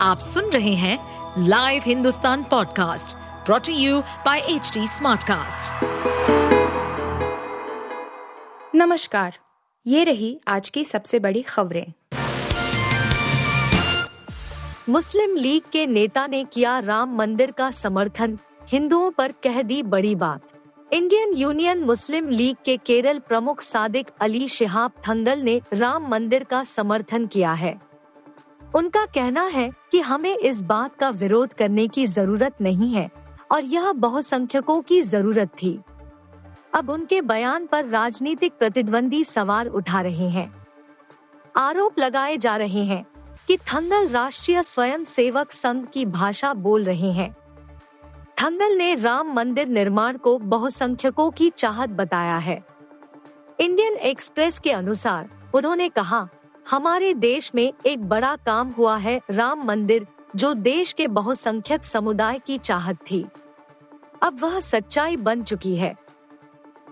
आप सुन रहे हैं live Hindustan podcast brought to you by H Smartcast. नमस्कार, ये रही आज की सबसे बड़ी खबरें। मुस्लिम लीग के नेता ने किया राम मंदिर का समर्थन। हिंदुओं पर कह दी बड़ी बात। इंडियन यूनियन मुस्लिम लीग के केरल प्रमुख सादिक अली शिहाब थंगल ने राम मंदिर का समर्थन किया है। उनका कहना है कि हमें इस बात का विरोध करने की ज़रूरत नहीं है और यह बहुसंख्यकों की ज़रूरत थी। अब उनके बयान पर राजनीतिक प्रतिद्वंदी सवाल उठा रहे हैं। आरोप लगाए जा रहे हैं कि थंगल राष्ट्रीय स्वयं सेवक संघ की भाषा बोल रहे हैं। थंगल ने राम मंदिर निर्माण को बहुसंख्यकों की चाहत बताया है। इंडियन एक्सप्रेस के अनुसार उन्होंने कहा हमारे देश में एक बड़ा काम हुआ है राम मंदिर, जो देश के बहुसंख्यक समुदाय की चाहत थी। अब वह सच्चाई बन चुकी है।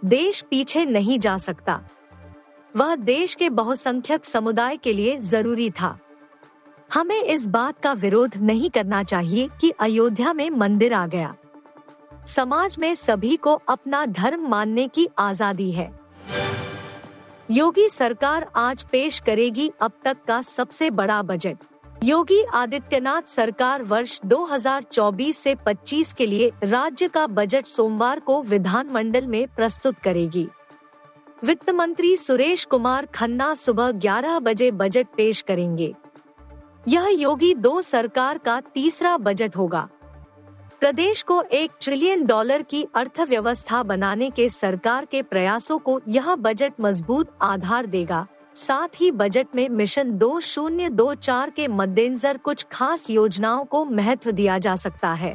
देश पीछे नहीं जा सकता। वह देश के बहुसंख्यक समुदाय के लिए ज़रूरी था। हमें इस बात का विरोध नहीं करना चाहिए कि अयोध्या में मंदिर आ गया। समाज में सभी को अपना धर्म मानने की आज़ादी है। योगी सरकार आज पेश करेगी अब तक का सबसे बड़ा बजट। योगी आदित्यनाथ सरकार वर्ष 2024 से 25 के लिए राज्य का बजट सोमवार को विधानमंडल में प्रस्तुत करेगी। वित्त मंत्री सुरेश कुमार खन्ना सुबह 11 बजे बजट पेश करेंगे। यह योगी दो सरकार का तीसरा बजट होगा। प्रदेश को एक ट्रिलियन डॉलर की अर्थव्यवस्था बनाने के सरकार के प्रयासों को यह बजट मज़बूत आधार देगा। साथ ही बजट में मिशन दो शून्य दो चार के मद्देनजर कुछ खास योजनाओं को महत्व दिया जा सकता है।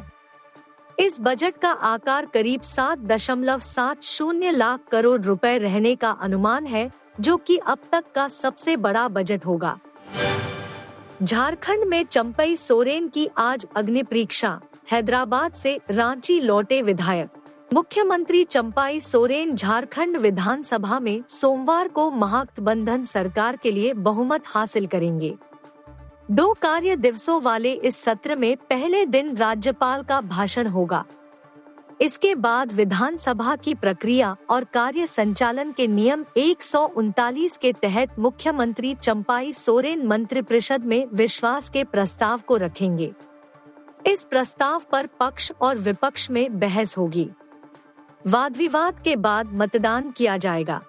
इस बजट का आकार करीब सात दशमलव सात शून्य लाख करोड़ रुपए रहने का अनुमान है, जो कि अब तक का सबसे बड़ा बजट होगा। झारखंड में चंपई सोरेन की आज अग्नि परीक्षा हैदराबाद से रांची लौटे विधायक। मुख्यमंत्री चंपाई सोरेन झारखंड विधानसभा में सोमवार को महागठबंधन सरकार के लिए बहुमत हासिल करेंगे। दो कार्य दिवसों वाले इस सत्र में पहले दिन राज्यपाल का भाषण होगा। इसके बाद विधानसभा की प्रक्रिया और कार्य संचालन के नियम एक सौ उनतालीस के तहत मुख्यमंत्री चंपाई सोरेन मंत्रिपरिषद में विश्वास के प्रस्ताव को रखेंगे। इस प्रस्ताव पर पक्ष और विपक्ष में बहस होगी। वाद विवाद के बाद मतदान किया जाएगा।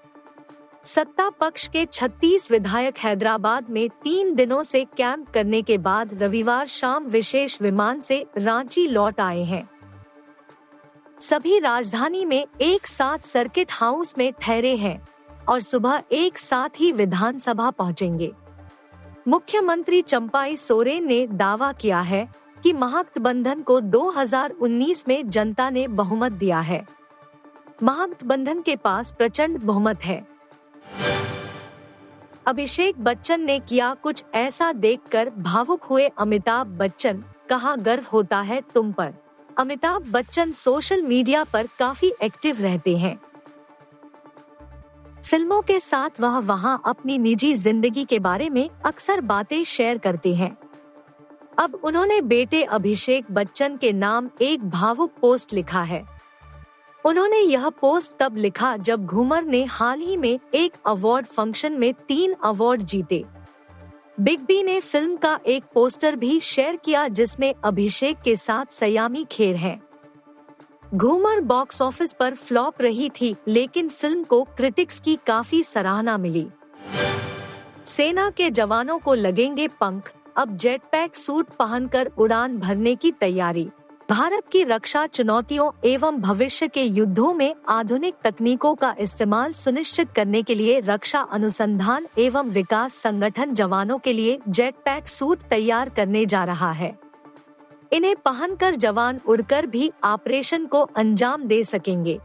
सत्ता पक्ष के 36 विधायक हैदराबाद में तीन दिनों से कैंप करने के बाद रविवार शाम विशेष विमान से रांची लौट आए हैं। सभी राजधानी में एक साथ सर्किट हाउस में ठहरे हैं और सुबह एक साथ ही विधानसभा पहुँचेंगे। मुख्यमंत्री चंपाई सोरेन ने दावा किया है कि महागठबंधन को 2019 में जनता ने बहुमत दिया है। महागठबंधन के पास प्रचंड बहुमत है। अभिषेक बच्चन ने किया कुछ ऐसा देखकर भावुक हुए अमिताभ बच्चन, कहा गर्व होता है तुम पर? अमिताभ बच्चन सोशल मीडिया पर काफ़ी एक्टिव रहते हैं। फ़िल्मों के साथ वह वहाँ अपनी निजी ज़िंदगी के बारे में अक्सर बातें शेयर करते हैं। अब उन्होंने बेटे अभिषेक बच्चन के नाम एक भावुक पोस्ट लिखा है। उन्होंने यह पोस्ट तब लिखा जब घूमर ने हाल ही में एक अवार्ड फ़ंक्शन में तीन अवार्ड जीते। बिग बी ने फ़िल्म का एक पोस्टर भी शेयर किया जिसमें अभिषेक के साथ सयामी खेर है। घूमर बॉक्स ऑफ़िस पर फ्लॉप रही थी, लेकिन फ़िल्म को क्रिटिक्स की काफ़ी सराहना मिली। सेना के जवानों को लगेंगे पंख। अब जेट पैक सूट पहनकर उड़ान भरने की तैयारी। भारत की रक्षा चुनौतियों एवं भविष्य के युद्धों में आधुनिक तकनीकों का इस्तेमाल सुनिश्चित करने के लिए रक्षा अनुसंधान एवं विकास संगठन जवानों के लिए जेट पैक सूट तैयार करने जा रहा है। इन्हें पहनकर जवान उड़कर भी ऑपरेशन को अंजाम दे सकेंगे।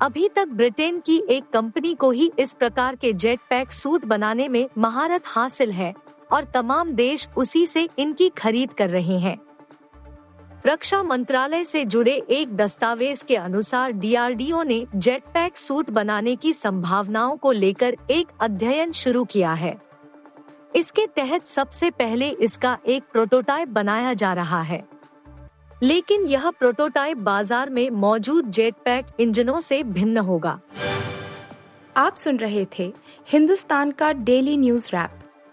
अभी तक ब्रिटेन की एक कंपनी को ही इस प्रकार के जेट पैक सूट बनाने में महारत हासिल है। और तमाम देश उसी से इनकी खरीद कर रहे हैं। रक्षा मंत्रालय से जुड़े एक दस्तावेज़ के अनुसार डीआरडीओ ने जेट पैक सूट बनाने की संभावनाओं को लेकर एक अध्ययन शुरू किया है। इसके तहत सबसे पहले इसका एक प्रोटोटाइप बनाया जा रहा है। लेकिन यह प्रोटोटाइप बाज़ार में मौजूद जेट पैक इंजनों से भिन्न होगा। आप सुन रहे थे हिंदुस्तान का डेली न्यूज़ रैप।